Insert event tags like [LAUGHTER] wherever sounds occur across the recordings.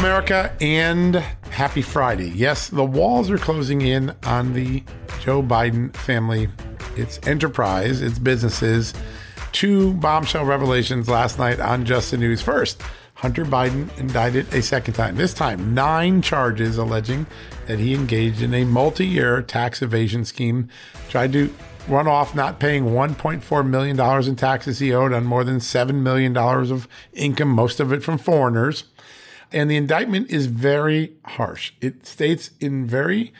America, and happy Friday. Yes, the walls are closing in on the Joe Biden family, its enterprise, its businesses. Two bombshell revelations last night on Just the News. First, Hunter Biden indicted a second time, this time nine charges alleging that he engaged in a multi year tax evasion scheme, tried to run off not paying $1.4 million in taxes he owed on more than $7 million of income, most of it from foreigners. And the indictment is very harsh. It states in very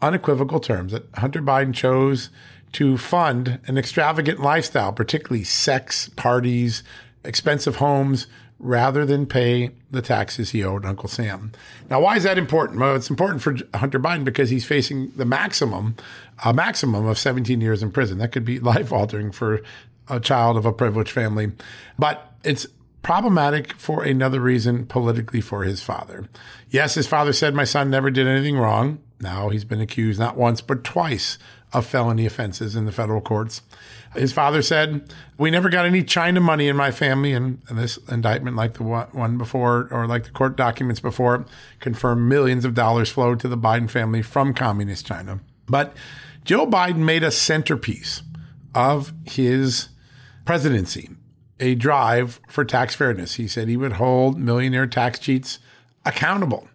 unequivocal terms that Hunter Biden chose to fund an extravagant lifestyle, particularly sex, parties, expensive homes, rather than pay the taxes he owed Uncle Sam. Now, why is that important? Well, it's important for Hunter Biden because he's facing the maximum, a maximum of 17 years in prison. That could be [LAUGHS] life altering for a child of a privileged family. But it's problematic for another reason politically for his father. Yes, his father said, My son never did anything wrong. Now he's been accused not once, but twice of felony offenses in the federal courts. His father said, We never got any China money in my family. And, this indictment, like the one before, or like the court documents before, confirmed millions of dollars flowed to the Biden family from communist China. But Joe Biden made a centerpiece of his presidency a drive for tax fairness. He said he would hold millionaire tax cheats accountable.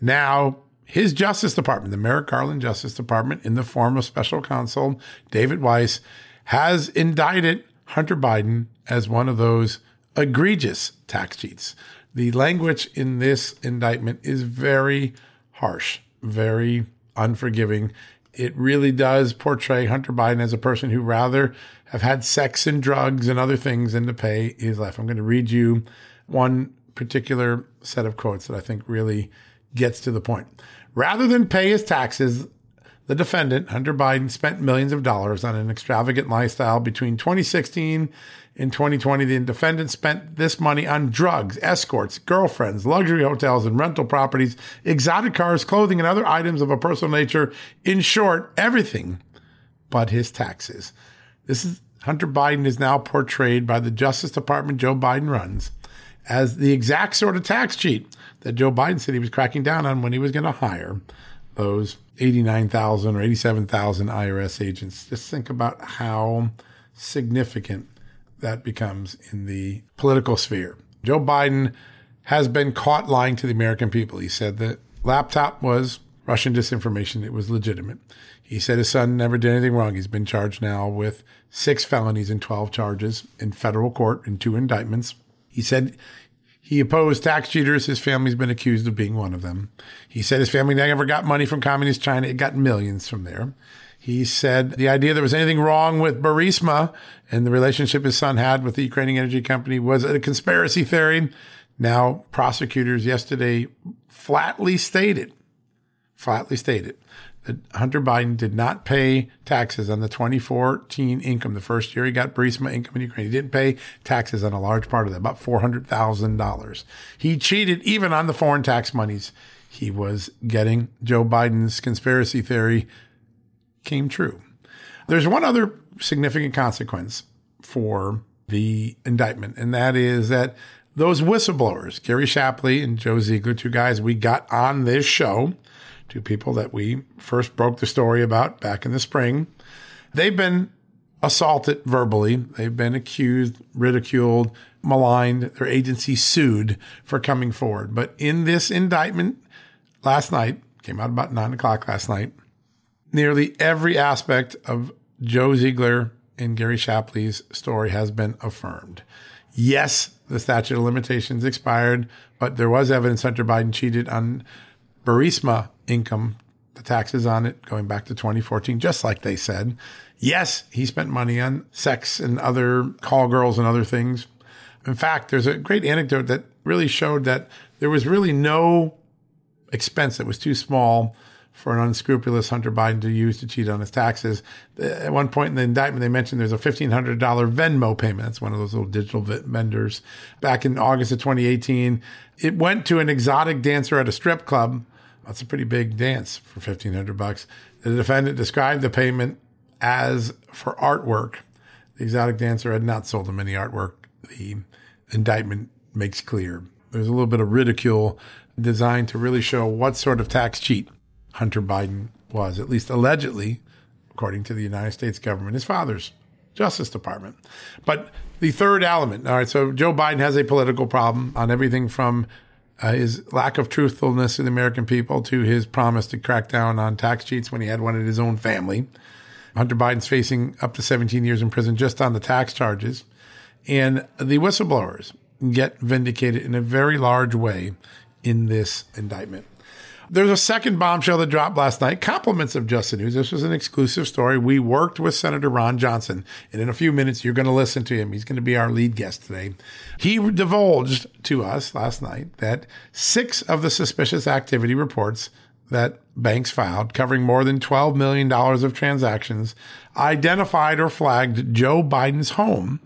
Now, his Justice Department, the Merrick Garland Justice Department, in the form of special counsel David Weiss, has indicted Hunter Biden as one of those egregious tax cheats. The language in this indictment is very harsh, very unforgiving. It really does portray Hunter Biden as a person who rather have had sex and drugs and other things than to pay his life. I'm going to read you one particular set of quotes that I think really gets to the point. Rather than pay his taxes, the defendant, Hunter Biden, spent millions of dollars on an extravagant lifestyle between 2016 and 2020. The defendant spent this money on drugs, escorts, girlfriends, luxury hotels, and rental properties, exotic cars, clothing, and other items of a personal nature. In short, everything but his taxes. This is Hunter Biden is now portrayed by the Justice Department Joe Biden runs as the exact sort of tax cheat that Joe Biden said he was cracking down on when he was going to hire those 89,000 or 87,000 IRS agents. Just think about how significant that becomes in the political sphere. Joe Biden has been caught lying to the American people. He said the laptop was Russian disinformation, it was legitimate. He said his son never did anything wrong. He's been charged now with six felonies and 12 charges in federal court and two indictments. He said he opposed tax cheaters. His family's been accused of being one of them. He said his family never got money from communist China. It got millions from there. He said the idea there was anything wrong with Burisma and the relationship his son had with the Ukrainian energy company was a conspiracy theory. Now, prosecutors yesterday flatly stated, flatly stated that Hunter Biden did not pay taxes on the 2014 income, the first year he got Burisma income in Ukraine. He didn't pay taxes on a large part of that, about $400,000. He cheated even on the foreign tax monies he was getting Joe Biden's conspiracy theory came true. There's one other significant consequence for the indictment, and that is that those whistleblowers, Gary Shapley and Joe Ziegler, two guys we got on this show, two people that we first broke the story about back in the spring, they've been assaulted verbally. They've been accused, ridiculed, maligned. Their agency sued for coming forward. But in this indictment last night, came out about nine o'clock last night, nearly every aspect of Joe Ziegler and Gary Shapley's story has been affirmed. Yes, the statute of limitations expired, but there was evidence Hunter Biden cheated on Burisma income, the taxes on it going back to 2014, just like they said. Yes, he spent money on sex and other call girls and other things. In fact, there's a great anecdote that really showed that there was really no expense that was too small for an unscrupulous Hunter Biden to use to cheat on his taxes. Uh, at one point in the indictment, they mentioned there's a $1,500 Venmo payment. That's one of those little digital vendors. Back in August of 2018, it went to an exotic dancer at a strip club. That's a pretty big dance for 1500 bucks. The defendant described the payment as for artwork. The exotic dancer had not sold him any artwork. The indictment makes clear. There's a little bit of ridicule designed to really show what sort of tax cheat Hunter Biden was, at least allegedly, according to the United States government, his father's Justice Department. But the third element, all right, so Joe Biden has a political problem on everything from uh, his lack of truthfulness to the American people to his promise to crack down on tax cheats when he had one in his own family. Hunter Biden's facing up to 17 years in prison just on the tax charges. And the whistleblowers get vindicated in a very large way in this indictment. There's a second bombshell that dropped last night. Compliments of Just the News. This was an exclusive story. We worked with Senator Ron Johnson, and in a few minutes, you're going to listen to him. He's going to be our lead guest today. He divulged to us last night that six of the suspicious activity reports that banks filed covering more than $12 million of transactions identified or flagged Joe Biden's home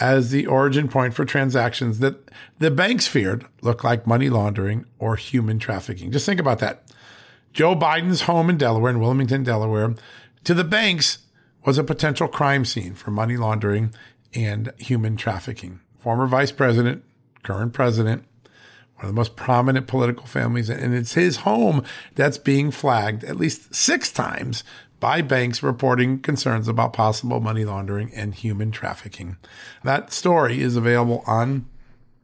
as the origin point for transactions that the banks feared looked like money laundering or human trafficking. Just think about that. Joe Biden's home in Delaware, in Wilmington, Delaware, to the banks was a potential crime scene for money laundering and human trafficking. Former vice president, current president, one of the most prominent political families, and it's his home that's being flagged at least six times by banks reporting concerns about possible money laundering and human trafficking. That story is available on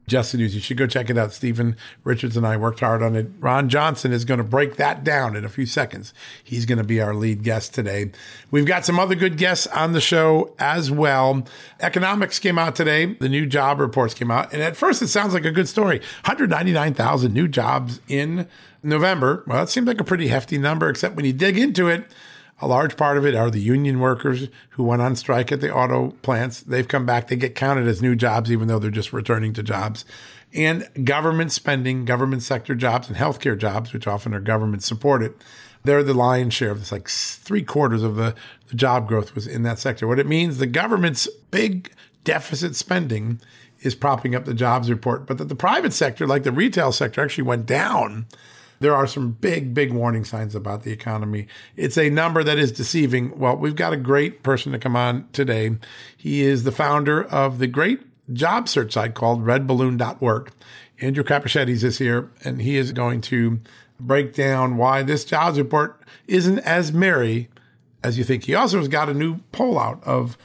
just the News. You should go check it out. Stephen Richards and I worked hard on it. Ron Johnson is going to break that down in a few seconds. He's going to be our lead guest today. We've got some other good guests on the show as well. Economics came out today. The new job reports came out. And at first, it sounds like a good story 199,000 new jobs in November. Well, that seems like a pretty hefty number, except when you dig into it, a large part of it are the union workers who went on strike at the auto plants. They've come back. They get counted as new jobs, even though they're just returning to jobs. And government spending, government sector jobs, and healthcare jobs, which often are government supported. They're the lion's share of this. Like three quarters of the, the job growth was in that sector. What it means, the government's big deficit spending is propping up the jobs report, but that the private sector, like the retail sector, actually went down there are some big, big warning signs about the economy. It's a number that is deceiving. Well, we've got a great person to come on today. He is the founder of the great job search site called redballoon.work. Andrew Crapuchettes is here, and he is going to break down why this jobs report isn't as merry as you think. He also has got a new poll out of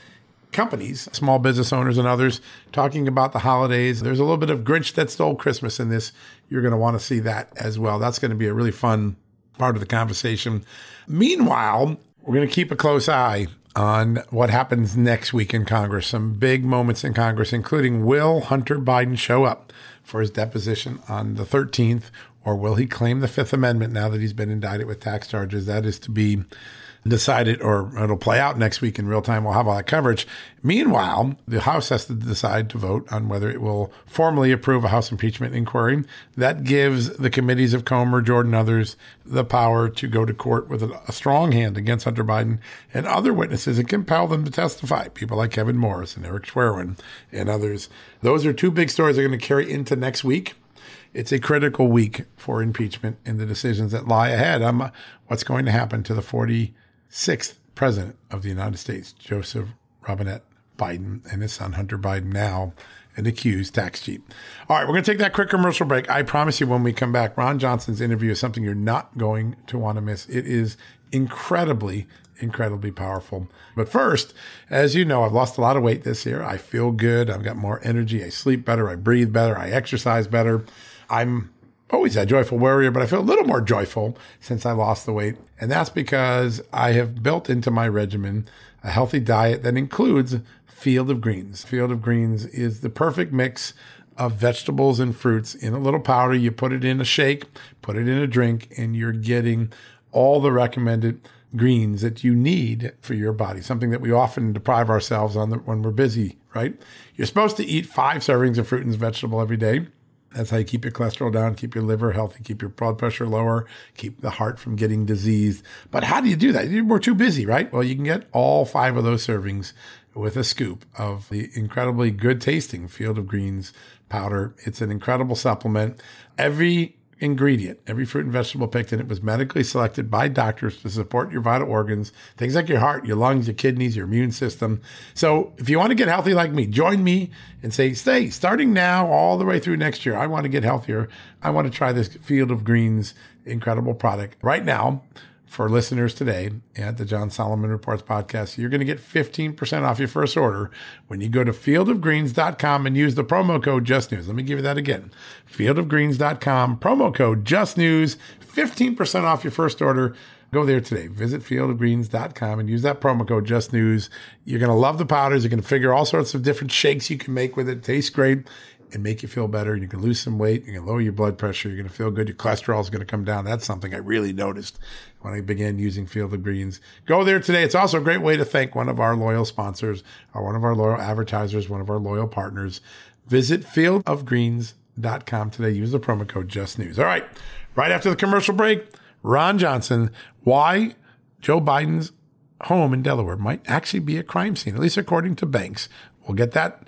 companies, small business owners and others, talking about the holidays. There's a little bit of Grinch that stole Christmas in this. You're going to want to see that as well. That's going to be a really fun part of the conversation. Meanwhile, we're going to keep a close eye on what happens next week in Congress. Some big moments in Congress, including will Hunter Biden show up for his deposition on the 13th, or will he claim the Fifth Amendment now that he's been indicted with tax charges? That is to be decided, or it'll play out next week in real time. We'll have all that coverage. Meanwhile, the House has to decide to vote on whether it will formally approve a House impeachment inquiry. That gives the committees of Comer, Jordan, others the power to go to court with a, strong hand against Hunter Biden and other witnesses and compel them to testify. People like Kevin Morris and Eric Schwerin and others. Those are two big stories that are going to carry into next week. It's a critical week for impeachment and the decisions that lie ahead what's going to happen to the 46th president of the United States, Joseph Robinette Biden, and his son, Hunter Biden, now an accused tax cheat. All right, we're going to take that quick commercial break. I promise you, when we come back, Ron Johnson's interview is something you're not going to want to miss. It is incredibly, incredibly powerful. But first, as you know, I've lost a lot of weight this year. I feel good. I've got more energy. I sleep better. I breathe better. I exercise better. I'm always a joyful warrior, but I feel a little more joyful since I lost the weight. And that's because I have built into my regimen a healthy diet that includes Field of Greens. Field of Greens is the perfect mix of vegetables and fruits in a little powder. You put it in a shake, put it in a drink, and you're getting all the recommended greens that you need for your body, something that we often deprive ourselves on the, when we're busy, right? You're supposed to eat five servings of fruit and vegetable every day. That's how you keep your cholesterol down, keep your liver healthy, keep your blood pressure lower, keep the heart from getting diseased. But how do you do that? We're too busy, right? Well, you can get all five of those servings with a scoop of the incredibly good tasting Field of Greens powder. It's an incredible supplement. Every ingredient, every fruit and vegetable picked in it was medically selected by doctors to support your vital organs, things like your heart, your lungs, your kidneys, your immune system. So if you want to get healthy like me, join me and say, stay starting now all the way through next year. I want to get healthier. I want to try this Field of Greens incredible product right now for listeners today at the John Solomon Reports podcast, you're going to get 15% off your first order when you go to fieldofgreens.com and use the promo code JustNews. Let me give you that again. Fieldofgreens.com, promo code JustNews, 15% off your first order. Go there today. Visit fieldofgreens.com and use that promo code JustNews. You're going to love the powders. You're going to figure all sorts of different shakes you can make with it. it tastes great and make you feel better. You can lose some weight. You can lower your blood pressure. You're going to feel good. Your cholesterol is going to come down. That's something I really noticed when I began using Field of Greens. Go there today. It's also a great way to thank one of our loyal sponsors or one of our loyal advertisers, one of our loyal partners. Visit fieldofgreens.com today. Use the promo code JustNews. All right. Right after the commercial break, Ron Johnson, why Joe Biden's home in Delaware might actually be a crime scene, at least according to banks. We'll get that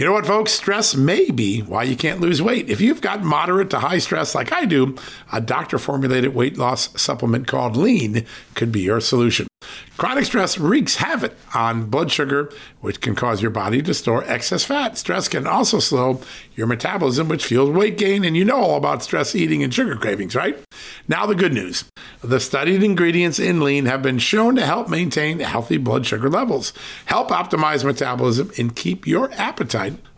You know what, folks? Stress may be why you can't lose weight. If you've got moderate to high stress like I do, a doctor formulated weight loss supplement called Lean could be your solution. Chronic stress wreaks havoc on blood sugar, which can cause your body to store excess fat. Stress can also slow your metabolism, which fuels weight gain. And you know all about stress eating and sugar cravings, right? Now, the good news the studied ingredients in lean have been shown to help maintain healthy blood sugar levels, help optimize metabolism, and keep your appetite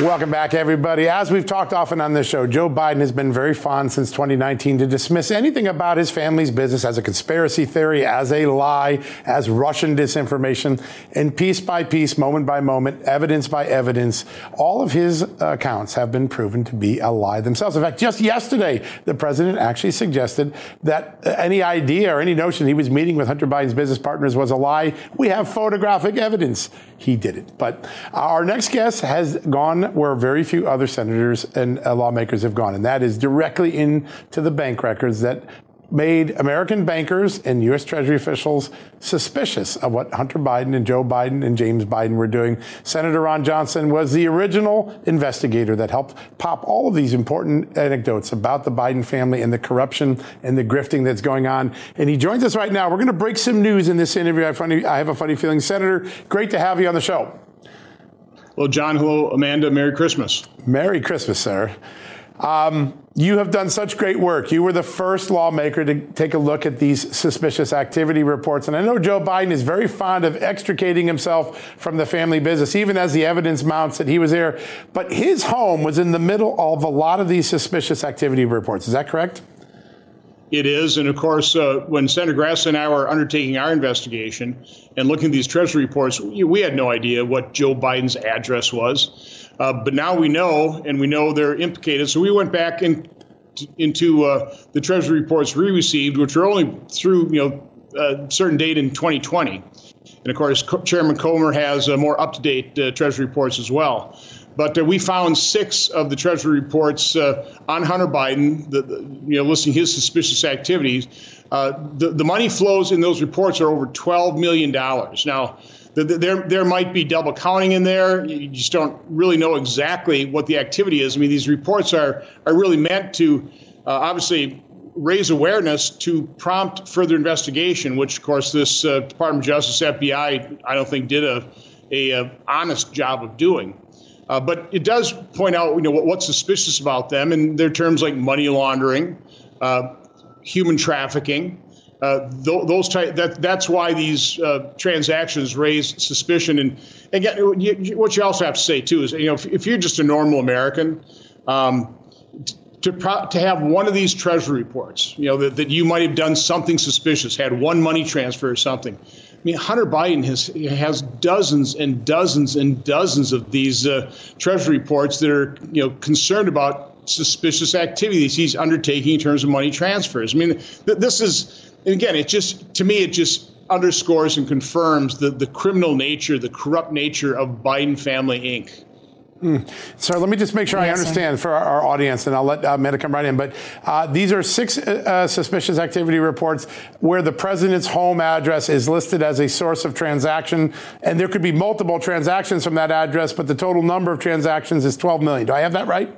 Welcome back, everybody. As we've talked often on this show, Joe Biden has been very fond since 2019 to dismiss anything about his family's business as a conspiracy theory, as a lie, as Russian disinformation. And piece by piece, moment by moment, evidence by evidence, all of his accounts have been proven to be a lie themselves. In fact, just yesterday, the president actually suggested that any idea or any notion he was meeting with Hunter Biden's business partners was a lie. We have photographic evidence he did it. But our next guest has gone where very few other senators and uh, lawmakers have gone, and that is directly into the bank records that made American bankers and U.S. Treasury officials suspicious of what Hunter Biden and Joe Biden and James Biden were doing. Senator Ron Johnson was the original investigator that helped pop all of these important anecdotes about the Biden family and the corruption and the grifting that's going on. And he joins us right now. We're going to break some news in this interview. I I have a funny feeling. Senator, great to have you on the show. Well, John, hello, Amanda. Merry Christmas. Merry Christmas, sir. Um, you have done such great work. You were the first lawmaker to take a look at these suspicious activity reports. And I know Joe Biden is very fond of extricating himself from the family business, even as the evidence mounts that he was there. But his home was in the middle of a lot of these suspicious activity reports. Is that correct? It is. And of course, uh, when Senator Grassley and I were undertaking our investigation and looking at these Treasury reports, we had no idea what Joe Biden's address was. Uh, but now we know, and we know they're implicated. So we went back in, into uh, the Treasury reports we received, which were only through you know a certain date in 2020. And of course, Chairman Comer has uh, more up-to-date uh, Treasury reports as well. But uh, we found six of the Treasury reports uh, on Hunter Biden, the, the, you know, listing his suspicious activities. the, the money flows in those reports are over $12 million. Now, there there might be double counting in there. You just don't really know exactly what the activity is. I mean, these reports are are really meant to uh, obviously raise awareness to prompt further investigation, which of course this uh, Department of Justice FBI I don't think did a a, a honest job of doing. Uh, but it does point out you know what, what's suspicious about them, and their terms like money laundering, uh, human trafficking. Uh, th- those type, that that's why these uh, transactions raise suspicion. And again, you, what you also have to say too is, you know, if, if you're just a normal American, um, to pro- to have one of these treasury reports, you know, that, that you might have done something suspicious, had one money transfer or something. I mean, Hunter Biden has has dozens and dozens and dozens of these uh, treasury reports that are, you know, concerned about suspicious activities he's undertaking in terms of money transfers. I mean, th- this is and again, it just to me it just underscores and confirms the the criminal nature, the corrupt nature of Biden Family Inc. Mm. So let me just make sure yes, I understand sir. for our, our, audience, and I'll let uh, Meta come right in. But uh, these are six uh, uh, suspicious activity reports where the president's home address is listed as a source of transaction, and there could be multiple transactions from that address, but the total number of transactions is 12 million. Do I have that right?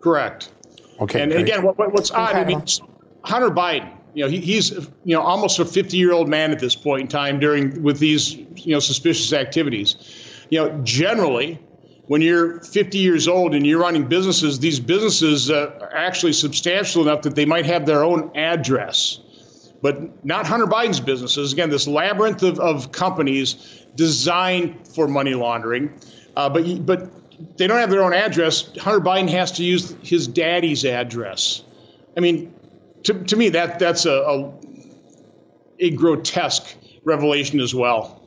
Correct. Okay. And, again, what, what's odd? I mean, Hunter Biden you know, he, he's you know almost a 50 year old man at this point in time during with these you know suspicious activities. You know, generally, when you're 50 years old and you're running businesses, these businesses uh, are actually substantial enough that they might have their own address. But not Hunter Biden's businesses. Again, this labyrinth of, of companies designed for money laundering. Uh, but but they don't have their own address. Hunter Biden has to use his daddy's address. I mean, to, to me, that that's a, a, a grotesque revelation as well.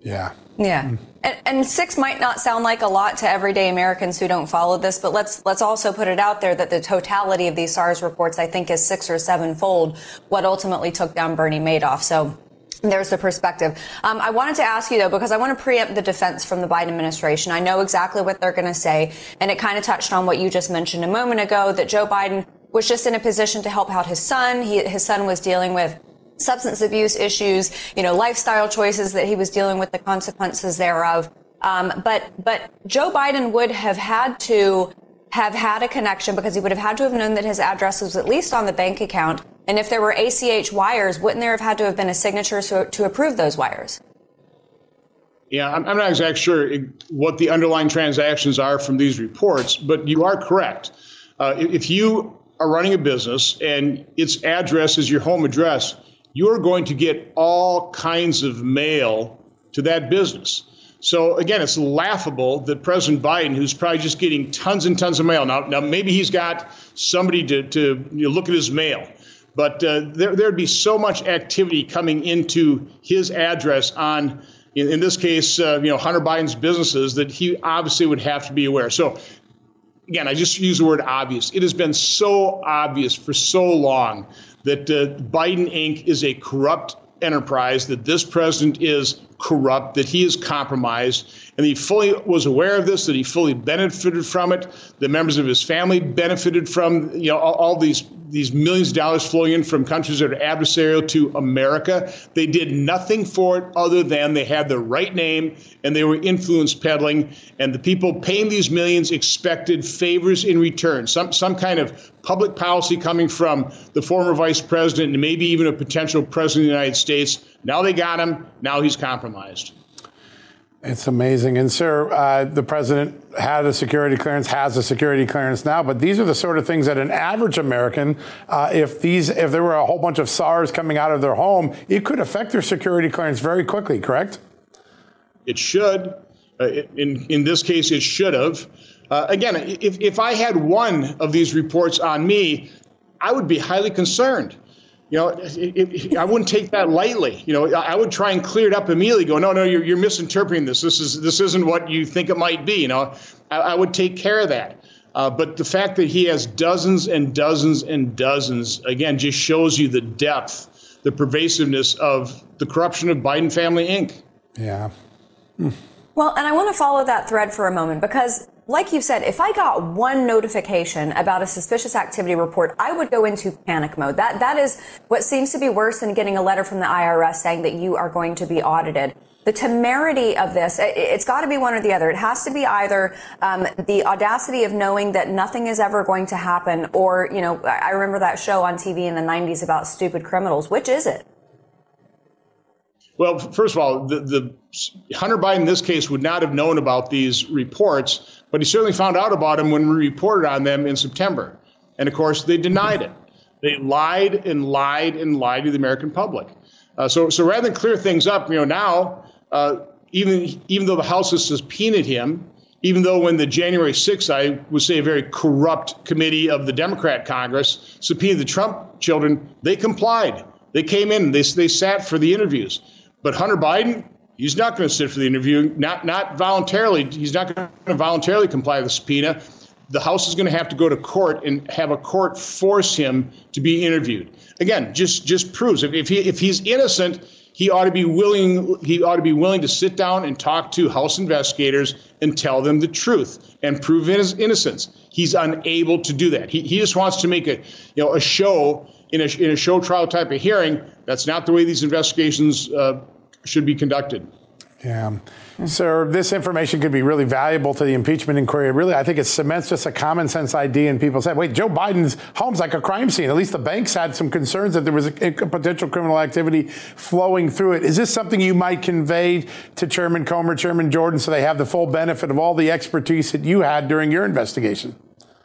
Yeah. Yeah. Mm. And, and, six might not sound like a lot to everyday Americans who don't follow this, but let's let's also put it out there that the totality of these SARs reports, I think, is six or sevenfold what ultimately took down Bernie Madoff. So there's the perspective. Um, I wanted to ask you though, because I want to preempt the defense from the Biden administration. I know exactly what they're going to say, and it kind of touched on what you just mentioned a moment ago that Joe Biden was just in a position to help out his son. He, his son was dealing with substance abuse issues, you know, lifestyle choices that he was dealing with the consequences thereof. Um, but but Joe Biden would have had to have had a connection because he would have had to have known that his address was at least on the bank account. And if there were ACH wires, wouldn't there have had to have been a signature to, to approve those wires? Yeah, I'm, I'm not exactly sure what the underlying transactions are from these reports, but you are correct. Uh, if you are running a business and its address is your home address, you're going to get all kinds of mail to that business. So again, it's laughable that President Biden, who's probably just getting tons and tons of mail now, now maybe he's got somebody to, to you know, look at his mail, but uh, there there'd be so much activity coming into his address on, in, in this case, uh, you know, Hunter Biden's businesses that he obviously would have to be aware. So again, I just use the word obvious. It has been so obvious for so long that uh, Biden Inc. is a corrupt enterprise, that this president is corrupt, that he is compromised, and he fully was aware of this, that he fully benefited from it. The members of his family benefited from you know all, all these these millions of dollars flowing in from countries that are adversarial to America. They did nothing for it other than they had the right name and they were influence peddling. And the people paying these millions expected favors in return, some some kind of public policy coming from the former vice president and maybe even a potential president of the United States. Now they got him. Now he's compromised. It's amazing. And, sir, uh, the president had a security clearance, has a security clearance now, but these are the sort of things that an average American, uh, if these, if there were a whole bunch of SARs coming out of their home, it could affect their security clearance very quickly, correct? It should. Uh, in, in this case, it should have. Uh, again, if, if I had one of these reports on me, I would be highly concerned you know, it, it, I wouldn't take that lightly. You know, I would try and clear it up immediately. Go, no, no, you're, you're misinterpreting this. This is this isn't what you think it might be. You know, I, I would take care of that. Uh, but the fact that he has dozens and dozens and dozens, again, just shows you the depth, the pervasiveness of the corruption of Biden Family Inc. Yeah. Well, and I want to follow that thread for a moment because like you said, if I got one notification about a suspicious activity report, I would go into panic mode. That that is what seems to be worse than getting a letter from the IRS saying that you are going to be audited. The temerity of this, it, has got to be one or the other. It has to be either um, the audacity of knowing that nothing is ever going to happen, or you know, I remember that show on TV in the '90s about stupid criminals. Which is it? Well, first of all, the, the Hunter Biden in this case would not have known about these reports, but he certainly found out about them when we reported on them in September. And of course, they denied it. They lied and lied and lied to the American public. Uh, so, so rather than clear things up, you know, now uh, even even though the House has subpoenaed him, even though when the January 6th, I would say a very corrupt committee of the Democrat Congress subpoenaed the Trump children, they complied. They came in, they, they sat for the interviews. But Hunter Biden, he's not going to sit for the interview, not not voluntarily. He's not going to voluntarily comply with the subpoena. The House is going to have to go to court and have a court force him to be interviewed. Again, just just proves if, if he if he's innocent, he ought to be willing he ought to be willing to sit down and talk to House investigators and tell them the truth and prove his innocence. He's unable to do that. He, he just wants to make a you know a show in a in a show trial type of hearing. That's not the way these investigations uh, should be conducted. Yeah. So this information could be really valuable to the impeachment inquiry. Really, I think it cements just a common sense idea. And people said, wait, Joe Biden's home's like a crime scene. At least the banks had some concerns that there was a, a potential criminal activity flowing through it. Is this something you might convey to Chairman Comer, Chairman Jordan, so they have the full benefit of all the expertise that you had during your investigation?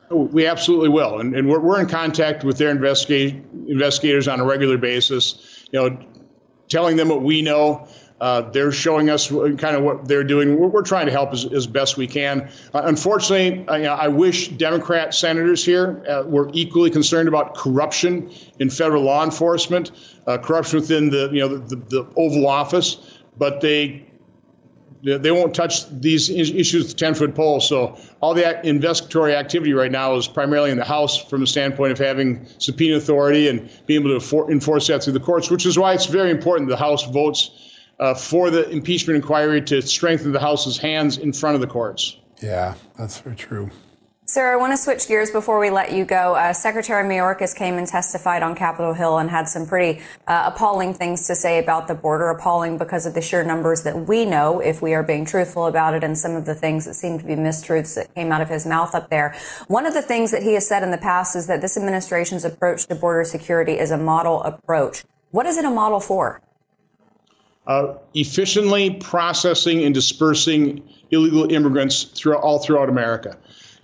Oh, we absolutely will. And, and we're, we're in contact with their investigators on a regular basis, you know, telling them what we know. Uh, they're showing us kind of what they're doing. We're, we're trying to help as, as, best we can. Uh, unfortunately, I, I, wish Democrat senators here uh, were equally concerned about corruption in federal law enforcement, uh, corruption within the you know the, the, the Oval Office, but they they won't touch these issues with the 10 foot pole. So all the investigatory activity right now is primarily in the House from the standpoint of having subpoena authority and being able to enforce that through the courts, which is why it's very important the House votes uh, for the impeachment inquiry to strengthen the House's hands in front of the courts. Yeah, that's very true. Sir, I want to switch gears before we let you go. Uh, Secretary Mayorkas came and testified on Capitol Hill and had some pretty uh, appalling things to say about the border. Appalling because of the sheer numbers that we know, if we are being truthful about it, and some of the things that seem to be mistruths that came out of his mouth up there. One of the things that he has said in the past is that this administration's approach to border security is a model approach. What is it a model for? Uh, efficiently processing and dispersing illegal immigrants through, all throughout America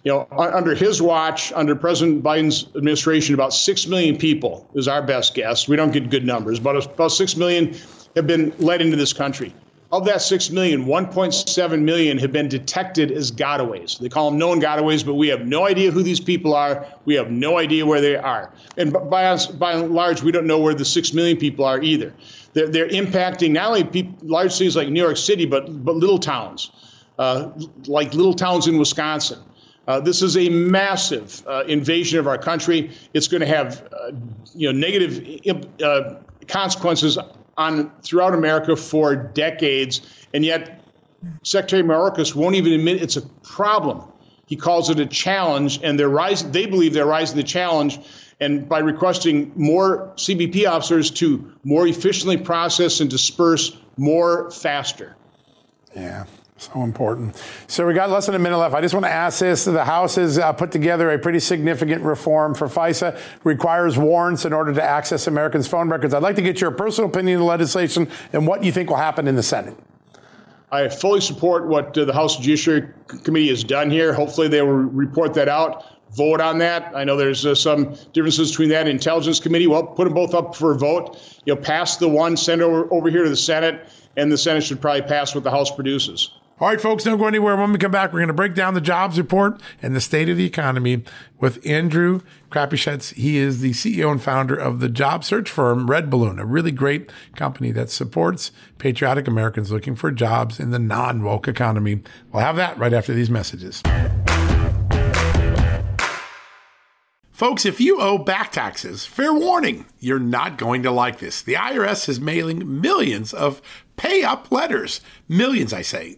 you know, under his watch, under President Biden's administration, about 6 million people is our best guess. We don't get good numbers, but about 6 million have been let into this country. of that 6 million, 1.7 million have been detected as gotaways. They call them known gotaways, but we have no idea who these people are. We have no idea where they are. And by, by and large, we don't know where the 6 million people are either. They're, they're impacting not only people, large cities like New York City, but, but little towns, uh, like little towns in Wisconsin. Uh, this is a massive uh, invasion of our country. It's going to have, uh, you know, negative uh, consequences on throughout America for decades, and yet Secretary Mayorkas won't even admit it's a problem. He calls it a challenge, and they're rising. They believe they're rising the challenge, and by requesting more CBP officers to more efficiently process and disperse more faster. Yeah. So important. So we got less than a minute left. I just want to ask this. The House has uh, put together a pretty significant reform for FISA, requires warrants in order to access Americans' phone records. I'd like to get your personal opinion of the legislation and what you think will happen in the Senate. I fully support what uh, the House Judiciary Committee has done here. Hopefully, they will report that out, vote on that. I know there's uh, some differences between that and Intelligence Committee. Well, put them both up for a vote. You know, pass the one, send over, over here to the Senate, and the Senate should probably pass what the House produces. All right, folks, don't go anywhere. When we come back, we're going to break down the jobs report and the state of the economy with Andrew Crapuchettes. He is the CEO and founder of the job search firm Red Balloon, a really great company that supports patriotic Americans looking for jobs in the non woke economy. We'll have that right after these messages. Folks, if you owe back taxes, fair warning, you're not going to like this. The IRS is mailing millions of pay up letters. Millions, I say.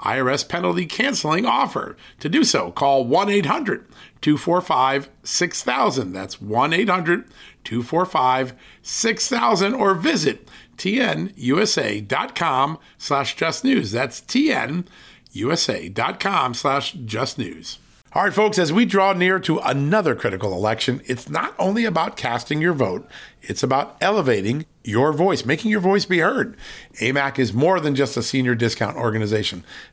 IRS penalty canceling offer. To do so, call 1 800 245 6000. That's 1 800 245 6000 or visit tnusa.com slash just news. That's tnusa.com slash just news. All right, folks, as we draw near to another critical election, it's not only about casting your vote, it's about elevating your voice, making your voice be heard. AMAC is more than just a senior discount organization.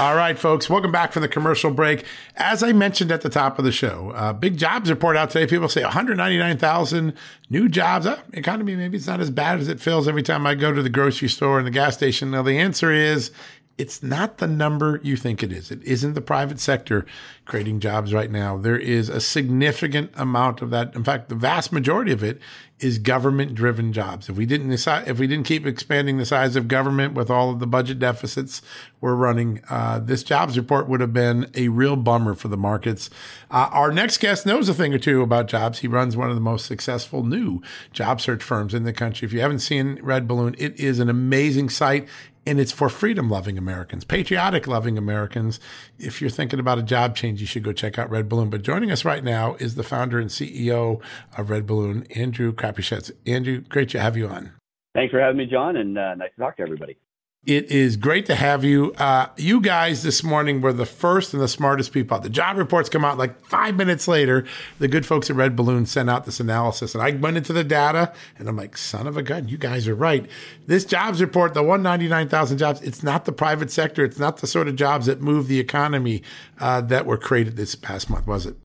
All right, folks, welcome back from the commercial break. As I mentioned at the top of the show, uh, big jobs report out today. People say 199,000 new jobs. Uh, economy, maybe it's not as bad as it feels every time I go to the grocery store and the gas station. Now, the answer is it's not the number you think it is. It isn't the private sector creating jobs right now. There is a significant amount of that. In fact, the vast majority of it is government driven jobs. If we didn't decide, if we didn't keep expanding the size of government with all of the budget deficits we're running, uh, this jobs report would have been a real bummer for the markets. Uh, our next guest knows a thing or two about jobs. He runs one of the most successful new job search firms in the country. If you haven't seen Red Balloon, it is an amazing site and it's for freedom loving Americans, patriotic loving Americans. If you're thinking about a job change, you should go check out Red Balloon. But joining us right now is the founder and CEO of Red Balloon, Andrew Crapuchettes. Andrew, great to have you on. Thanks for having me, John, and uh, nice to talk to everybody. It is great to have you. Uh, you guys this morning were the first and the smartest people. The job reports come out like five minutes later. The good folks at Red Balloon sent out this analysis, and I went into the data, and I'm like, son of a gun, you guys are right. This jobs report, the 199,000 jobs, it's not the private sector. It's not the sort of jobs that move the economy uh, that were created this past month, was it?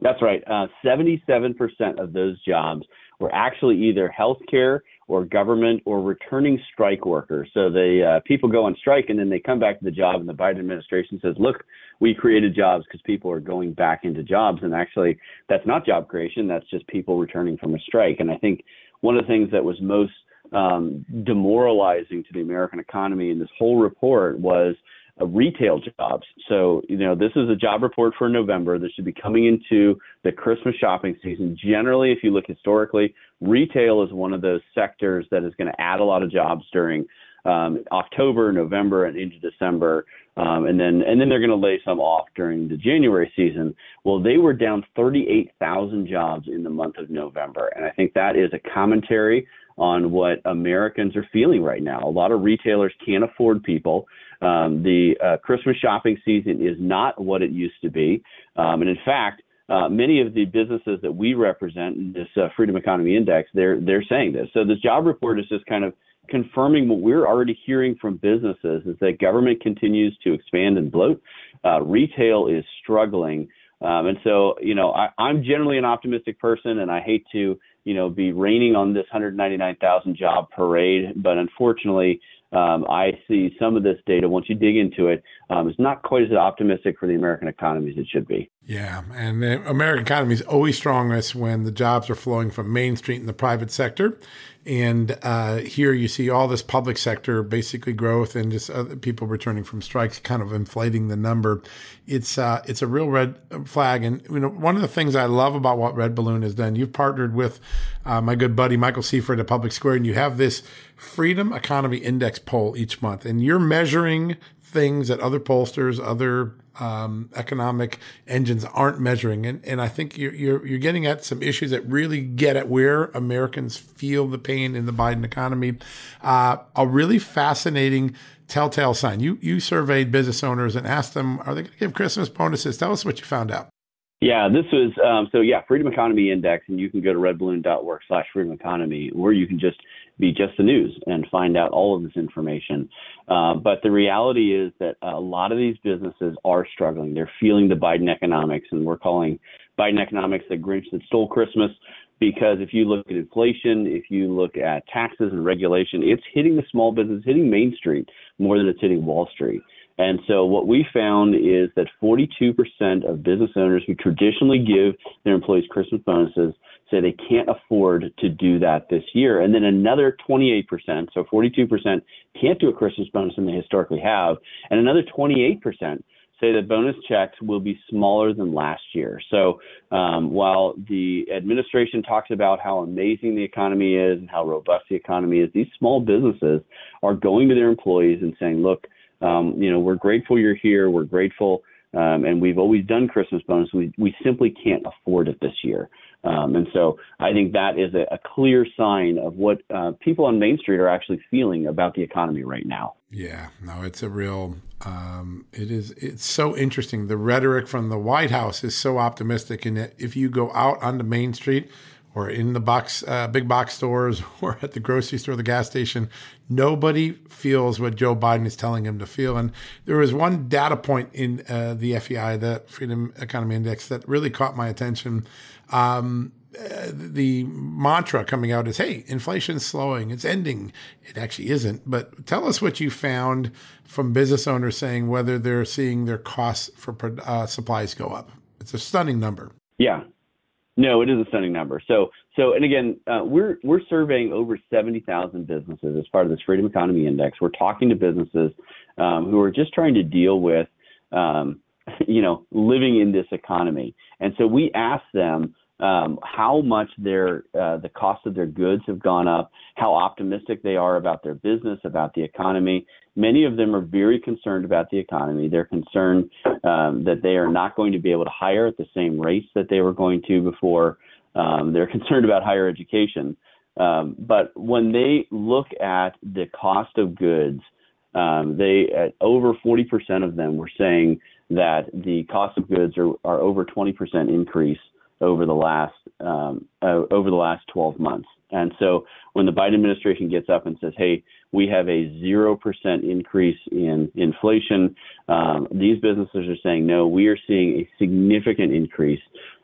That's right. Uh, 77% of those jobs were actually either healthcare or government or returning strike workers. So they uh, people go on strike and then they come back to the job, and the Biden administration says, "Look, we created jobs because people are going back into jobs." And actually, that's not job creation; that's just people returning from a strike. And I think one of the things that was most um, demoralizing to the American economy in this whole report was retail jobs. So, you know, this is a job report for November. This should be coming into the Christmas shopping season. Generally, if you look historically, retail is one of those sectors that is going to add a lot of jobs during um, October, November, and into December, um, and then and then they're going to lay some off during the January season. Well, they were down 38,000 jobs in the month of November, and I think that is a commentary on what Americans are feeling right now. A lot of retailers can't afford people. Um, the uh, Christmas shopping season is not what it used to be. Um, and in fact, uh, many of the businesses that we represent in this uh, Freedom Economy Index, they're they're saying this. So this job report is just kind of confirming what we're already hearing from businesses: is that government continues to expand and bloat, uh, retail is struggling, um, and so you know I, I'm generally an optimistic person, and I hate to you know be raining on this 199,000 job parade, but unfortunately um, I see some of this data, once you dig into it, um, is not quite as optimistic for the American economy as it should be. Yeah, and the American economy is always strongest when the jobs are flowing from Main Street in the private sector. And uh, here you see all this public sector basically growth and just other people returning from strikes, kind of inflating the number. It's uh, it's a real red flag. And you know, one of the things I love about what Red Balloon has done, you've partnered with uh, my good buddy Michael Seifert at Public Square, and you have this Freedom Economy Index poll each month, and you're measuring things that other pollsters, other um, economic engines aren't measuring. And, and I think you're, you're, you're, getting at some issues that really get at where Americans feel the pain in the Biden economy. Uh, a really fascinating telltale sign. You, you surveyed business owners and asked them, are they going to give Christmas bonuses? Tell us what you found out. Yeah, this was um, so yeah, Freedom Economy Index, and you can go to redballoon.org slash freedom economy, where you can just be just the news and find out all of this information. Uh, but the reality is that a lot of these businesses are struggling. They're feeling the Biden economics, and we're calling Biden economics the Grinch that stole Christmas. Because if you look at inflation, if you look at taxes and regulation, it's hitting the small business, hitting Main Street more than it's hitting Wall Street. And so what we found is that 42% of business owners who traditionally give their employees Christmas bonuses say they can't afford to do that this year. And then another 28%, so 42% can't do a Christmas bonus than they historically have. And another 28% say that bonus checks will be smaller than last year. So um, while the administration talks about how amazing the economy is and how robust the economy is, these small businesses are going to their employees and saying, look, um, you know, we're grateful you're here. We're grateful, um, and we've always done Christmas bonus. We we simply can't afford it this year, um, and so I think that is a, a clear sign of what uh, people on Main Street are actually feeling about the economy right now. Yeah, no, it's a real. Um, it is. It's so interesting. The rhetoric from the White House is so optimistic, and if you go out onto Main Street or in the box, uh, big box stores, [LAUGHS] or at the grocery store, the gas station, nobody feels what Joe Biden is telling him to feel. And there was one data point in uh, the FEI, the Freedom Economy Index, that really caught my attention. Um, uh, the mantra coming out is, "Hey, inflation's slowing; it's ending." It actually isn't. But tell us what you found from business owners saying whether they're seeing their costs for uh, supplies go up. It's a stunning number. Yeah, no, it is a stunning number. So So, and again, uh, we're we're surveying over 70,000 businesses as part of this Freedom Economy Index. We're talking to businesses um, who are just trying to deal with, um, [LAUGHS] you know, living in this economy. And so we ask them um, how much their uh, the cost of their goods have gone up, how optimistic they are about their business, about the economy. Many of them are very concerned about the economy. They're concerned um, that they are not going to be able to hire at the same rates that they were going to before. Um, they're [LAUGHS] concerned about higher education. Um, but when they look at the cost of goods, um, they at over 40% of them were saying that the cost of goods are, are over 20% increase over the last um, uh, over the last 12 months. And so when the Biden administration gets up and says, "Hey, we have a zero percent increase in inflation," um, these businesses are saying, "No, we are seeing a significant increase."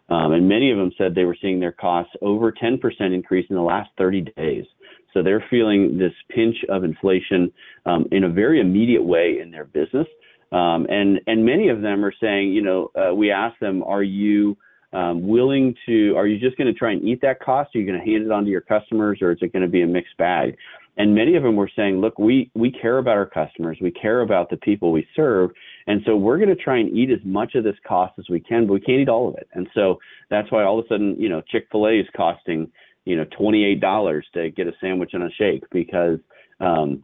Um, and many of them said they were seeing their costs over 10% increase in the last 30 days. So they're feeling this pinch of inflation um, in a very immediate way in their business. Um, and and many of them are saying, you know, uh, we ask them, are you um, willing to, are you just going to try and eat that cost? Are you going to hand it on to your customers or is it going to be a mixed bag? And many of them were saying, look, we, we care about our customers. We care about the people we serve. And so we're going to try and eat as much of this cost as we can, but we can't eat all of it. And so that's why all of a sudden, you know, Chick-fil-A is costing, you know, $28 to get a sandwich and a shake because, um,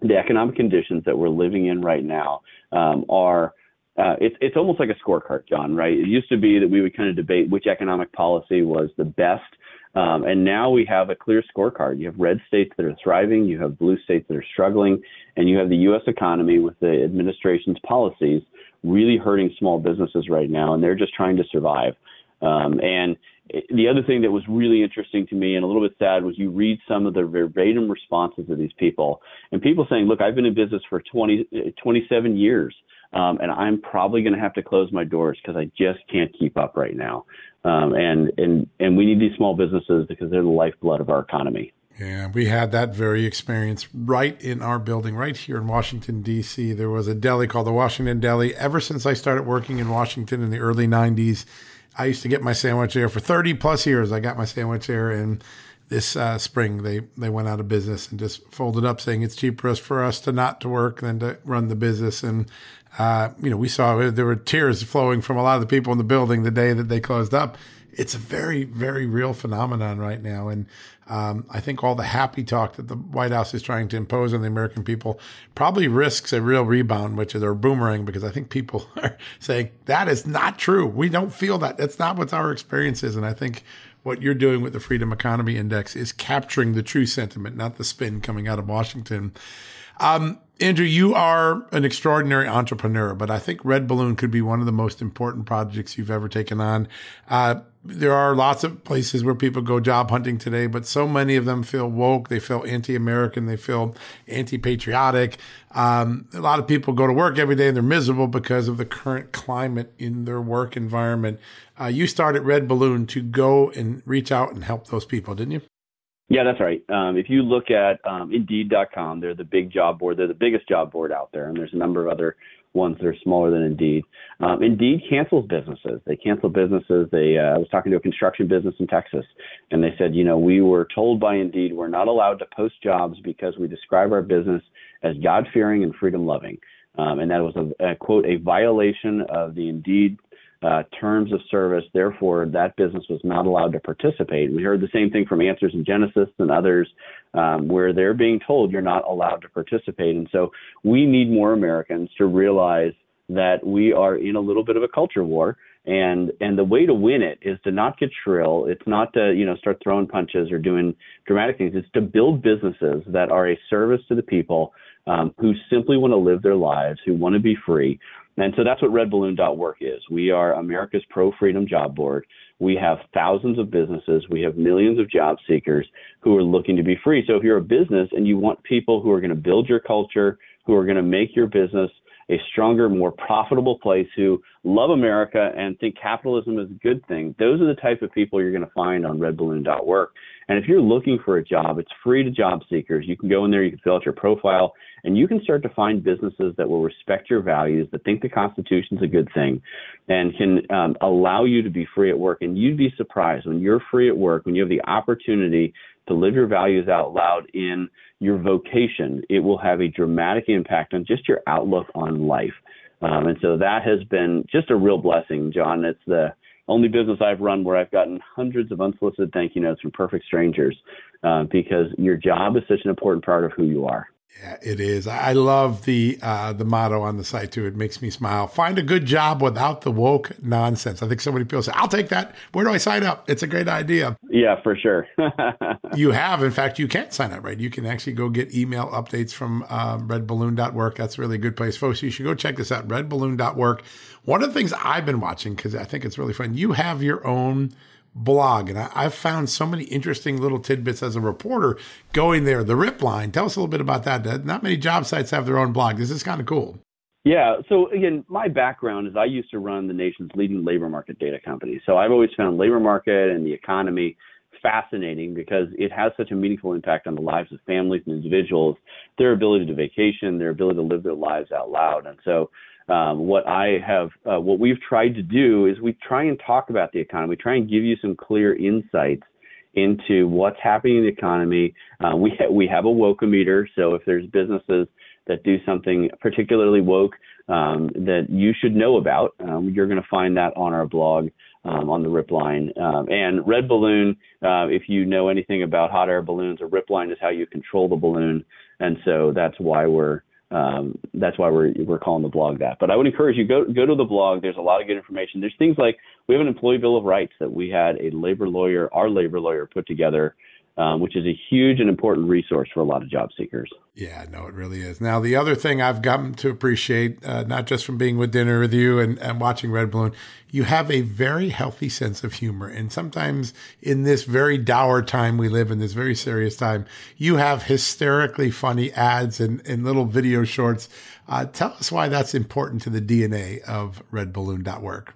the economic conditions that we're living in right now um, are uh, it's it's almost like a scorecard, John. Right? It used to be that we would kind of debate which economic policy was the best, um, and now we have a clear scorecard. You have red states that are thriving, you have blue states that are struggling, and you have the U.S. economy with the administration's policies really hurting small businesses right now, and they're just trying to survive. Um, and the other thing that was really interesting to me and a little bit sad was you read some of the verbatim responses of these people and people saying, look, I've been in business for 20, 27 years um, and I'm probably going to have to close my doors because I just can't keep up right now. Um, and and and we need these small businesses because they're the lifeblood of our economy. Yeah, we had that very experience right in our building, right here in Washington, D.C. There was a deli called the Washington Deli. Ever since I started working in Washington in the early 90s, I used to get my sandwich there for 30 plus years. I got my sandwich there, and this uh, spring they they went out of business and just folded up, saying it's cheaper for us to not to work than to run the business. And uh, you know, we saw there were tears flowing from a lot of the people in the building the day that they closed up. It's a very very real phenomenon right now, and um, I think all the happy talk that the White House is trying to impose on the American people probably risks a real rebound, which is a boomerang, because I think people [LAUGHS] are saying that is not true. We don't feel that. That's not what our experience is, and I think what you're doing with the Freedom Economy Index is capturing the true sentiment, not the spin coming out of Washington. Um, Andrew, you are an extraordinary entrepreneur, but I think Red Balloon could be one of the most important projects you've ever taken on. Uh, there are lots of places where people go job hunting today, but so many of them feel woke. They feel anti-American. They feel anti-patriotic. Um, a lot of people go to work every day and they're miserable because of the current climate in their work environment. Uh, you started Red Balloon to go and reach out and help those people, didn't you? Yeah, that's right. Um, if you look at um, Indeed.com, they're the big job board. They're the biggest job board out there, and there's a number of other ones that are smaller than Indeed. Um, Indeed cancels businesses. They cancel businesses. They uh, I was talking to a construction business in Texas, and they said, you know, we were told by Indeed we're not allowed to post jobs because we describe our business as God fearing and freedom loving. Um, and that was a, a, quote a violation of the Indeed uh, terms of service. Therefore, that business was not allowed to participate. We heard the same thing from Answers in Genesis and others, um, where they're being told you're not allowed to participate. And so, we need more Americans to realize that we are in a little bit of a culture war. And and the way to win it is to not get shrill. It's not to you know start throwing punches or doing dramatic things. It's to build businesses that are a service to the people um, who simply want to live their lives, who want to be free, and so that's what redballoon.work is. We are America's pro freedom job board. We have thousands of businesses. We have millions of job seekers who are looking to be free. So if you're a business and you want people who are going to build your culture, who are going to make your business a stronger, more profitable place who love America and think capitalism is a good thing. Those are the type of people you're going to find on redballoon.work. And if you're looking for a job, it's free to job seekers. You can go in there, you can fill out your profile, and you can start to find businesses that will respect your values, that think the Constitution's a good thing, and can um, allow you to be free at work. And you'd be surprised when you're free at work, when you have the opportunity to live your values out loud in your vocation, it will have a dramatic impact on just your outlook on life. Um, and so that has been just a real blessing, John. It's the only business I've run where I've gotten hundreds of unsolicited thank you notes from perfect strangers uh, because your job is such an important part of who you are. Yeah, it is. I love the uh, the motto on the site too. It makes me smile. Find a good job without the woke nonsense. I think so many people say, "I'll take that." Where do I sign up? It's a great idea. Yeah, for sure. [LAUGHS] you have, in fact, you can sign up. Right, you can actually go get email updates from uh, RedBalloon.work. That's really a really good place, folks. You should go check this out. RedBalloon.work. One of the things I've been watching because I think it's really fun. You have your own blog. And I, have found so many interesting little tidbits as a reporter going there. The Rip Line, tell us a little bit about that. Not many job sites have their own blog. This is kind of cool. Yeah. So again, my background is I used to run the nation's leading labor market data company. So I've always found labor market and the economy fascinating because it has such a meaningful impact on the lives of families and individuals, their ability to vacation, their ability to live their lives out loud. And so um, what I have, uh, what we've tried to do is we try and talk about the economy. We try and give you some clear insights into what's happening in the economy. Uh, we ha- we have a wokeometer, so if there's businesses that do something particularly woke um, that you should know about, um, you're going to find that on our blog. Um, on the rip line. Um, and red balloon, uh, if you know anything about hot air balloons, a rip line is how you control the balloon. And so that's why we're um, that's why we're we're calling the blog that. But I would encourage you go go to the blog. There's a lot of good information. There's things like we have an employee bill of rights that we had a labor lawyer, our labor lawyer, put together um, which is a huge and important resource for a lot of job seekers. Yeah, no, it really is. Now, the other thing I've gotten to appreciate, uh, not just from being with dinner with you and, and watching Red Balloon, you have a very healthy sense of humor. And sometimes in this very dour time we live in, this very serious time, you have hysterically funny ads and, and little video shorts. Uh, tell us why that's important to the DNA of redballoon.work.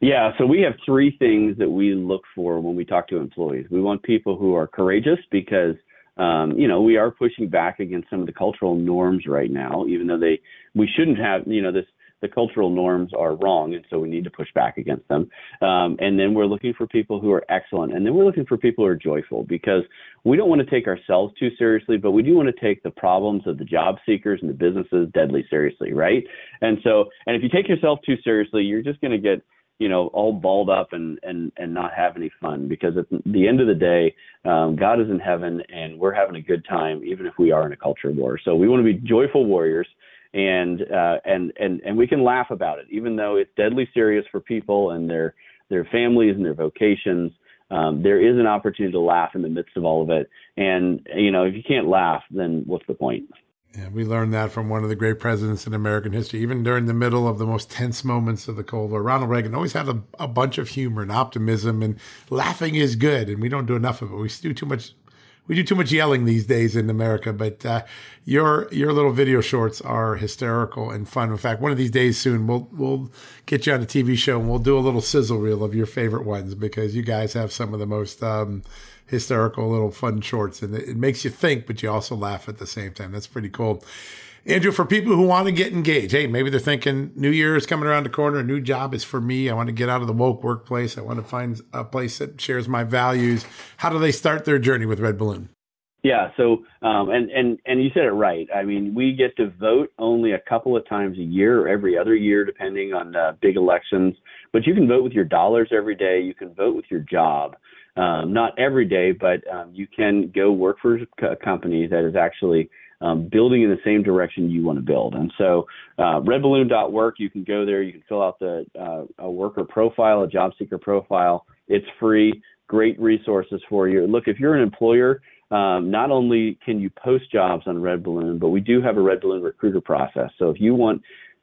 Yeah, so we have three things that we look for when we talk to employees. We want people who are courageous because um, you know we are pushing back against some of the cultural norms right now, even though they we shouldn't have. You know this the cultural norms are wrong, and so we need to push back against them. Um, and then we're looking for people who are excellent, and then we're looking for people who are joyful because we don't want to take ourselves too seriously, but we do want to take the problems of the job seekers and the businesses deadly seriously, right? And so, and if you take yourself too seriously, you're just going to get you know, all balled up and and and not have any fun because at the end of the day, um, God is in heaven and we're having a good time even if we are in a culture war. So we want to be joyful warriors and uh, and and and we can laugh about it even though it's deadly serious for people and their their families and their vocations. Um, there is an opportunity to laugh in the midst of all of it. And you know, if you can't laugh, then what's the point? Yeah, we learned that from one of the great presidents in American history. Even during the middle of the most tense moments of the Cold War, Ronald Reagan always had a, a bunch of humor and optimism, and laughing is good. And we don't do enough of it. We do too much. We do too much yelling these days in America. But uh, your your little video shorts are hysterical and fun. In fact, one of these days soon, we'll we'll get you on a TV show and we'll do a little sizzle reel of your favorite ones because you guys have some of the most. Um, hysterical little fun shorts, and it, makes you think, but you also laugh at the same time. That's pretty cool. Andrew, for people who want to get engaged, hey, maybe they're thinking New Year is coming around the corner, a new job is for me. I want to get out of the woke workplace. I want to find a place that shares my values. How do they start their journey with Red Balloon? Yeah, so um, and and and you said it right. I mean, we get to vote only a couple of times a year, or every other year, depending on uh, big elections. But you can vote with your dollars every day. You can vote with your job um, not every day, but um, you can go work for a company that is actually um, building in the same direction you want to build. And so, uh, redballoon.work, you can go there, you can fill out the uh, a worker profile, a job seeker profile. It's free, great resources for you. Look, if you're an employer, um, not only can you post jobs on Red Balloon, but we do have a Red Balloon recruiter process. So if you want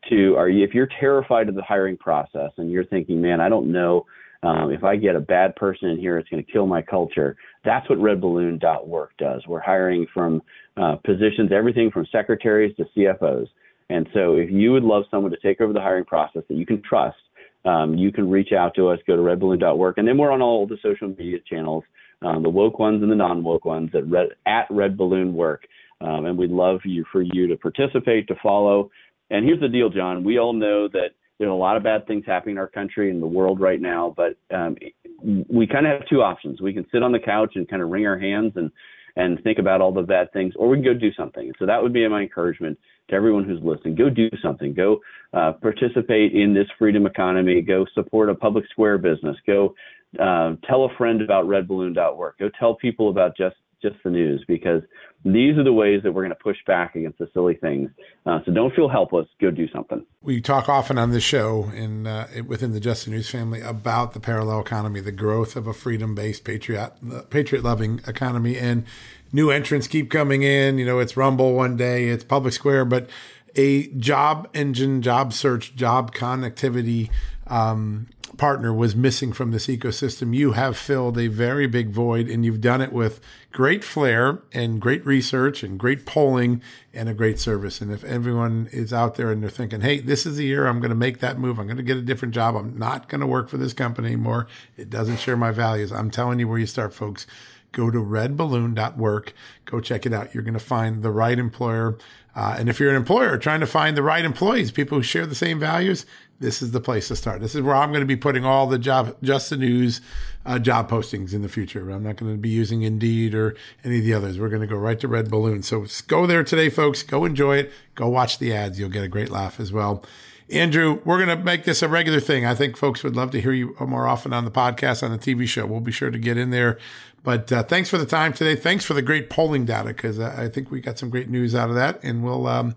to, or if you're terrified of the hiring process and you're thinking, man, I don't know um, if I get a bad person in here, it's going to kill my culture. That's what redballoon.work does. We're hiring from uh, positions, everything from secretaries to CFOs. And so if you would love someone to take over the hiring process that you can trust, um, you can reach out to us, go to redballoon.work. And then we're on all the social media channels, um, the woke ones and the non woke ones at, red, at Red Balloon Work. Um, and we'd love you for you to participate, to follow. And here's the deal, John. We all know that there's a lot of bad things happening in our country and the world right now, but um, we kind of have two options. We can sit on the couch and kind of wring our hands and and think about all the bad things, or we can go do something. So that would be my encouragement to everyone who's listening. Go do something. Go uh, participate in this freedom economy. Go support a public square business. Go uh, tell a friend about redballoon.work. Go tell people about just just the news because these are the ways that we're going to push back against the silly things. Uh, so don't feel helpless. Go do something. We talk often on this show and uh, within the Just the News family about the parallel economy, the growth of a freedom-based, patriot, patriot-loving economy, and new entrants keep coming in. You know, it's Rumble one day, it's Public Square, but a job engine, job search, job connectivity um, partner was missing from this ecosystem. You have filled a very big void and you've done it with great flair and great research and great polling and a great service. And if everyone is out there and they're thinking, hey, this is the year I'm going to make that move, I'm going to get a different job, I'm not going to work for this company anymore, it doesn't share my values, I'm telling you where you start, folks. Go to redballoon.work. Go check it out. You're going to find the right employer. Uh, and if you're an employer trying to find the right employees, people who share the same values, this is the place to start. This is where I'm going to be putting all the job, just the news uh, job postings in the future. I'm not going to be using Indeed or any of the others. We're going to go right to Red Balloon. So go there today, folks. Go enjoy it. Go watch the ads. You'll get a great laugh as well. Andrew, we're going to make this a regular thing. I think folks would love to hear you more often on the podcast, on the TV show. We'll be sure to get in there. But uh, thanks for the time today. Thanks for the great polling data because I think we got some great news out of that, and we'll um,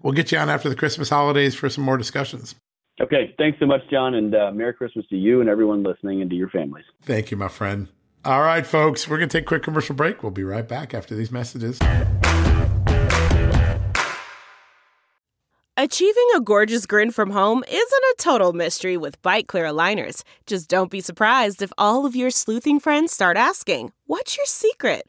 we'll get you on after the Christmas holidays for some more discussions. Okay. Thanks so much, John. And uh, Merry Christmas to you and everyone listening and to your families. Thank you, my friend. All right, folks, we're going to take a quick commercial break. We'll be right back after these messages. Achieving a gorgeous grin from home isn't a total mystery with Byte clear aligners. Just don't be surprised if all of your sleuthing friends start asking, What's your secret?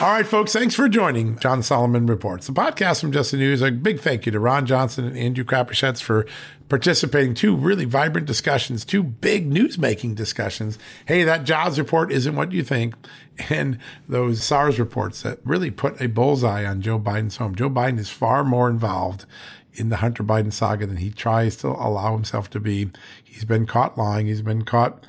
All right, folks, thanks for joining John Solomon Reports, the podcast from Just the News. A big thank you to Ron Johnson and Andrew Crapuchettes for participating. Two really vibrant discussions, two big news-making discussions. Hey, that jobs report isn't what you think. And those SARs reports that really put a bullseye on Joe Biden's home. Joe Biden is far more involved in the Hunter Biden saga than he tries to allow himself to be. He's been caught lying. He's been caught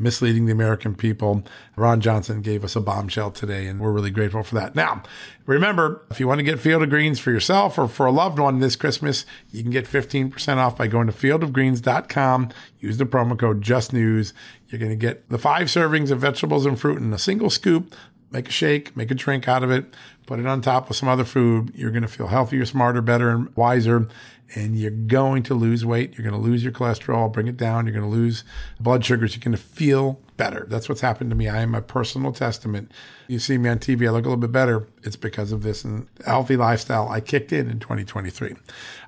misleading the American people. Ron Johnson gave us a bombshell today, and we're really grateful for that. Now, remember, if you want to get Field of Greens for yourself or for a loved one this Christmas, you can get 15% off by going to fieldofgreens.com. Use the promo code JustNews. You're going to get the five servings of vegetables and fruit in a single scoop. Make a shake, make a drink out of it, put it on top of some other food. You're going to feel healthier, smarter, better, and wiser and you're going to lose weight. You're going to lose your cholesterol, bring it down. You're going to lose blood sugars. You're going to feel better. That's what's happened to me. I am a personal testament. You see me on TV, I look a little bit better. It's because of this and healthy lifestyle I kicked in in 2023.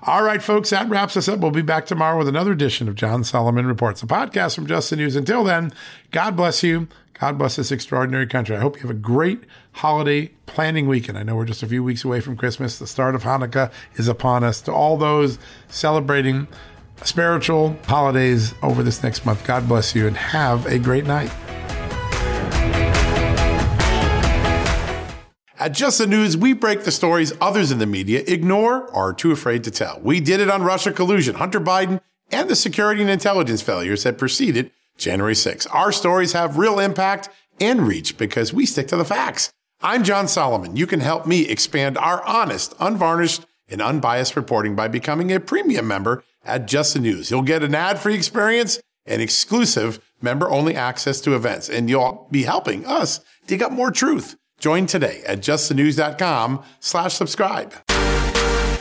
All right, folks, that wraps us up. We'll be back tomorrow with another edition of John Solomon Reports, a podcast from Just the News. Until then, God bless you. God bless this extraordinary country. I hope you have a great holiday planning weekend. I know we're just a few weeks away from Christmas. The start of Hanukkah is upon us. To all those celebrating spiritual holidays over this next month, God bless you and have a great night. At Just the News, we break the stories others in the media ignore or are too afraid to tell. We did it on Russia collusion, Hunter Biden, and the security and intelligence failures that preceded January 6. Our stories have real impact and reach because we stick to the facts. I'm John Solomon. You can help me expand our honest, unvarnished, and unbiased reporting by becoming a premium member at Just the News. You'll get an ad-free experience and exclusive member-only access to events, and you'll be helping us dig up more truth. Join today at justthenews.com slash subscribe.